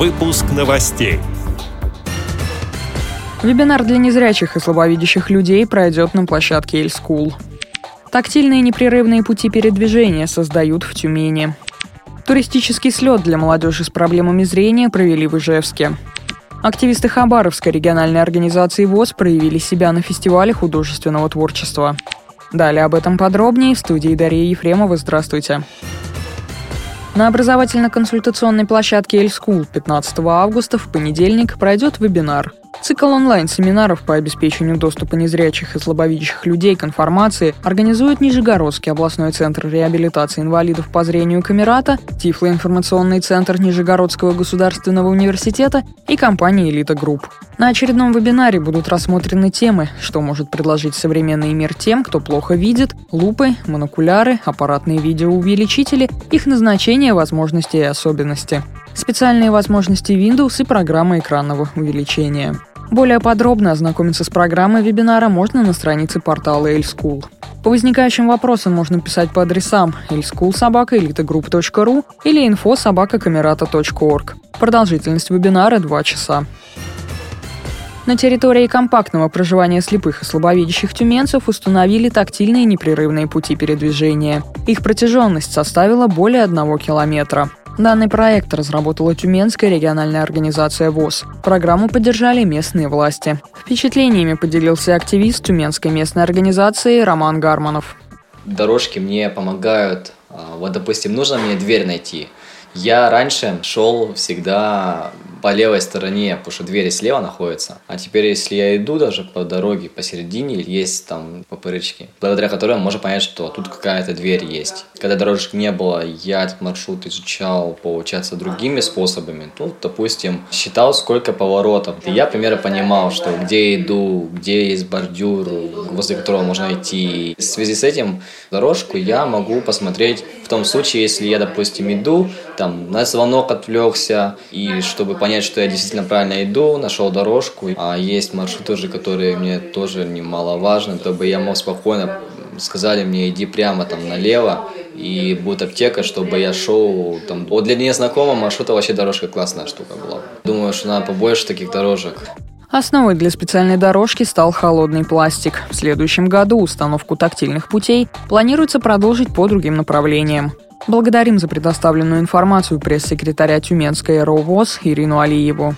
Выпуск новостей. Вебинар для незрячих и слабовидящих людей пройдет на площадке Эльскул. Тактильные непрерывные пути передвижения создают в Тюмени. Туристический слет для молодежи с проблемами зрения провели в Ижевске. Активисты Хабаровской региональной организации ВОЗ проявили себя на фестивале художественного творчества. Далее об этом подробнее в студии Дарья Ефремова. Здравствуйте. На образовательно-консультационной площадке «Эльскул» 15 августа в понедельник пройдет вебинар Цикл онлайн-семинаров по обеспечению доступа незрячих и слабовидящих людей к информации организует Нижегородский областной центр реабилитации инвалидов по зрению Камерата, Тифлоинформационный центр Нижегородского государственного университета и компания «Элита Групп». На очередном вебинаре будут рассмотрены темы, что может предложить современный мир тем, кто плохо видит, лупы, монокуляры, аппаратные видеоувеличители, их назначение, возможности и особенности, специальные возможности Windows и программы экранного увеличения. Более подробно ознакомиться с программой вебинара можно на странице портала Эльскул. По возникающим вопросам можно писать по адресам elschoolsobaka.elitegroup.ru или info.sobaka.camerata.org. Продолжительность вебинара 2 часа. На территории компактного проживания слепых и слабовидящих тюменцев установили тактильные непрерывные пути передвижения. Их протяженность составила более одного километра. Данный проект разработала Тюменская региональная организация ВОЗ. Программу поддержали местные власти. Впечатлениями поделился активист Тюменской местной организации Роман Гарманов. Дорожки мне помогают. А, вот, допустим, нужно мне дверь найти. Я раньше шел всегда по левой стороне, потому что двери слева находятся. А теперь, если я иду даже по дороге посередине, есть там попырычки, благодаря которым можно понять, что тут какая-то дверь есть. Когда дорожек не было, я этот маршрут изучал, получается, другими способами. Тут, допустим, считал, сколько поворотов. И я примерно понимал, что где иду, где есть бордюр, возле которого можно идти. В связи с этим дорожку я могу посмотреть в том случае, если я, допустим, иду, там, на звонок отвлекся, и чтобы понять, что я действительно правильно иду, нашел дорожку. А есть маршруты уже, которые мне тоже немаловажны, чтобы я мог спокойно, сказали мне, иди прямо там налево, и будет аптека, чтобы я шел там. Вот для незнакомого маршрута вообще дорожка классная штука была. Думаю, что надо побольше таких дорожек. Основой для специальной дорожки стал холодный пластик. В следующем году установку тактильных путей планируется продолжить по другим направлениям. Благодарим за предоставленную информацию пресс-секретаря Тюменской РОВОЗ Ирину Алиеву.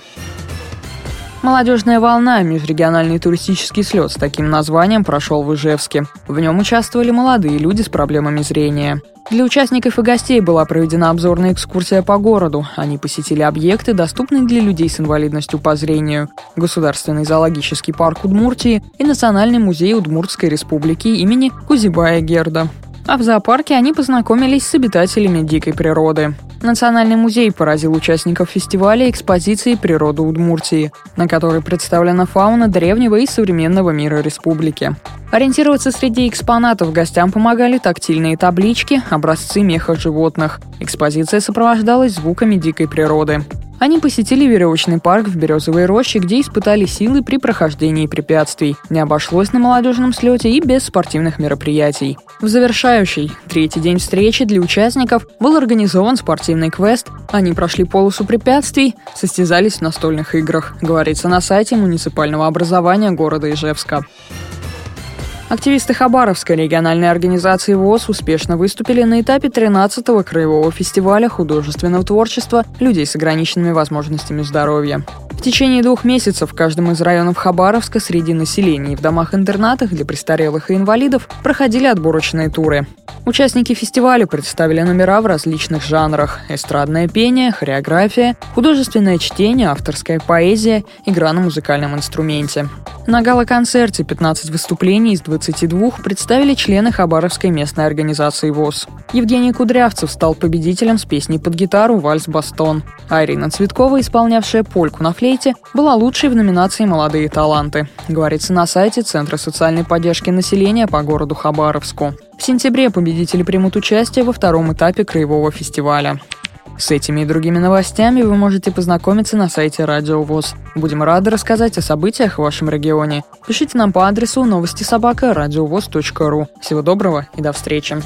Молодежная волна – межрегиональный туристический слет с таким названием прошел в Ижевске. В нем участвовали молодые люди с проблемами зрения. Для участников и гостей была проведена обзорная экскурсия по городу. Они посетили объекты, доступные для людей с инвалидностью по зрению, Государственный зоологический парк Удмуртии и Национальный музей Удмуртской республики имени Кузибая Герда. А в зоопарке они познакомились с обитателями дикой природы. Национальный музей поразил участников фестиваля экспозиции «Природа Удмуртии», на которой представлена фауна древнего и современного мира республики. Ориентироваться среди экспонатов гостям помогали тактильные таблички, образцы меха животных. Экспозиция сопровождалась звуками дикой природы. Они посетили веревочный парк в Березовой роще, где испытали силы при прохождении препятствий. Не обошлось на молодежном слете и без спортивных мероприятий. В завершающий, третий день встречи для участников был организован спортивный квест. Они прошли полосу препятствий, состязались в настольных играх, говорится на сайте муниципального образования города Ижевска. Активисты Хабаровской региональной организации ВОЗ успешно выступили на этапе 13-го краевого фестиваля художественного творчества людей с ограниченными возможностями здоровья. В течение двух месяцев в каждом из районов Хабаровска среди населения и в домах-интернатах для престарелых и инвалидов проходили отборочные туры. Участники фестиваля представили номера в различных жанрах – эстрадное пение, хореография, художественное чтение, авторская поэзия, игра на музыкальном инструменте. На гала-концерте 15 выступлений из 22 представили члены Хабаровской местной организации ВОЗ. Евгений Кудрявцев стал победителем с песней под гитару «Вальс-бастон», а Ирина Цветкова, исполнявшая польку на флейте, была лучшей в номинации «Молодые таланты», говорится на сайте Центра социальной поддержки населения по городу Хабаровску. В сентябре победители примут участие во втором этапе краевого фестиваля. С этими и другими новостями вы можете познакомиться на сайте Радио ВОЗ. Будем рады рассказать о событиях в вашем регионе. Пишите нам по адресу новости собака ру. Всего доброго и до встречи.